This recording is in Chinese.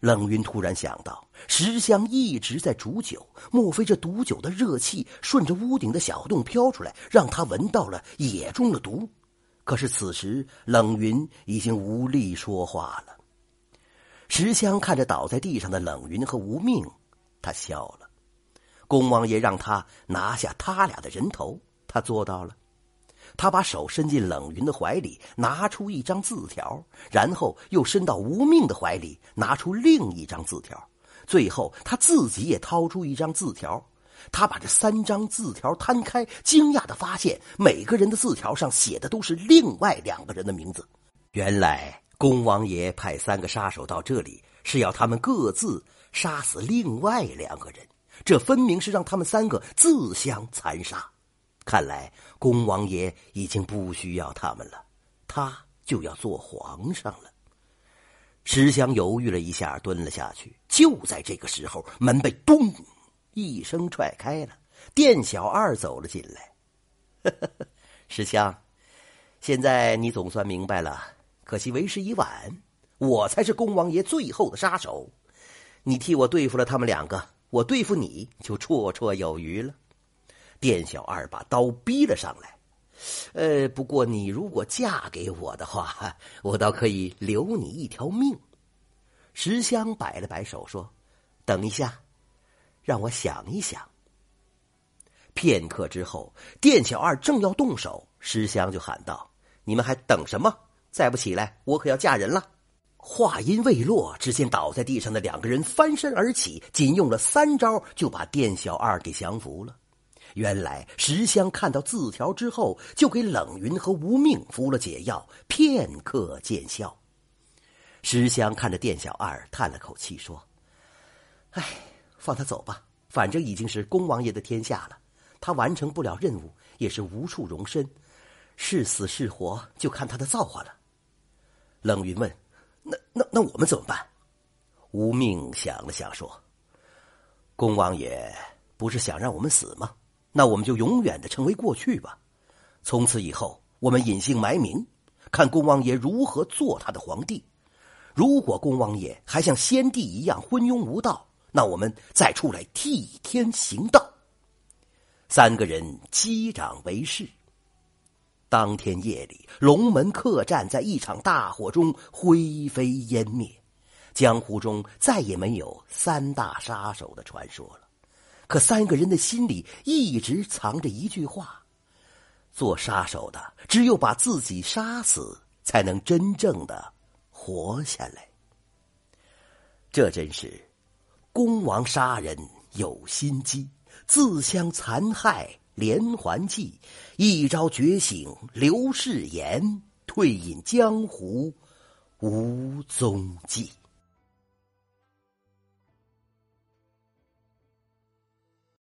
冷云突然想到，石香一直在煮酒，莫非这毒酒的热气顺着屋顶的小洞飘出来，让他闻到了，也中了毒？可是此时冷云已经无力说话了。石香看着倒在地上的冷云和无命，他笑了。公王爷让他拿下他俩的人头，他做到了。他把手伸进冷云的怀里，拿出一张字条，然后又伸到无命的怀里，拿出另一张字条，最后他自己也掏出一张字条。他把这三张字条摊开，惊讶的发现，每个人的字条上写的都是另外两个人的名字。原来，公王爷派三个杀手到这里，是要他们各自杀死另外两个人，这分明是让他们三个自相残杀。看来公王爷已经不需要他们了，他就要做皇上了。石香犹豫了一下，蹲了下去。就在这个时候，门被咚一声踹开了，店小二走了进来。石香，现在你总算明白了，可惜为时已晚，我才是公王爷最后的杀手。你替我对付了他们两个，我对付你就绰绰有余了。店小二把刀逼了上来，呃，不过你如果嫁给我的话，我倒可以留你一条命。石香摆了摆手说：“等一下，让我想一想。”片刻之后，店小二正要动手，石香就喊道：“你们还等什么？再不起来，我可要嫁人了！”话音未落，只见倒在地上的两个人翻身而起，仅用了三招就把店小二给降服了。原来石香看到字条之后，就给冷云和无命服了解药，片刻见效。石香看着店小二，叹了口气说：“哎，放他走吧，反正已经是公王爷的天下了，他完成不了任务，也是无处容身，是死是活就看他的造化了。”冷云问：“那那那我们怎么办？”无命想了想说：“公王爷不是想让我们死吗？”那我们就永远的成为过去吧，从此以后，我们隐姓埋名，看公王爷如何做他的皇帝。如果公王爷还像先帝一样昏庸无道，那我们再出来替天行道。三个人击掌为誓。当天夜里，龙门客栈在一场大火中灰飞烟灭，江湖中再也没有三大杀手的传说了。可三个人的心里一直藏着一句话：做杀手的只有把自己杀死，才能真正的活下来。这真是公王杀人有心机，自相残害连环计，一朝觉醒刘世言，退隐江湖无踪迹。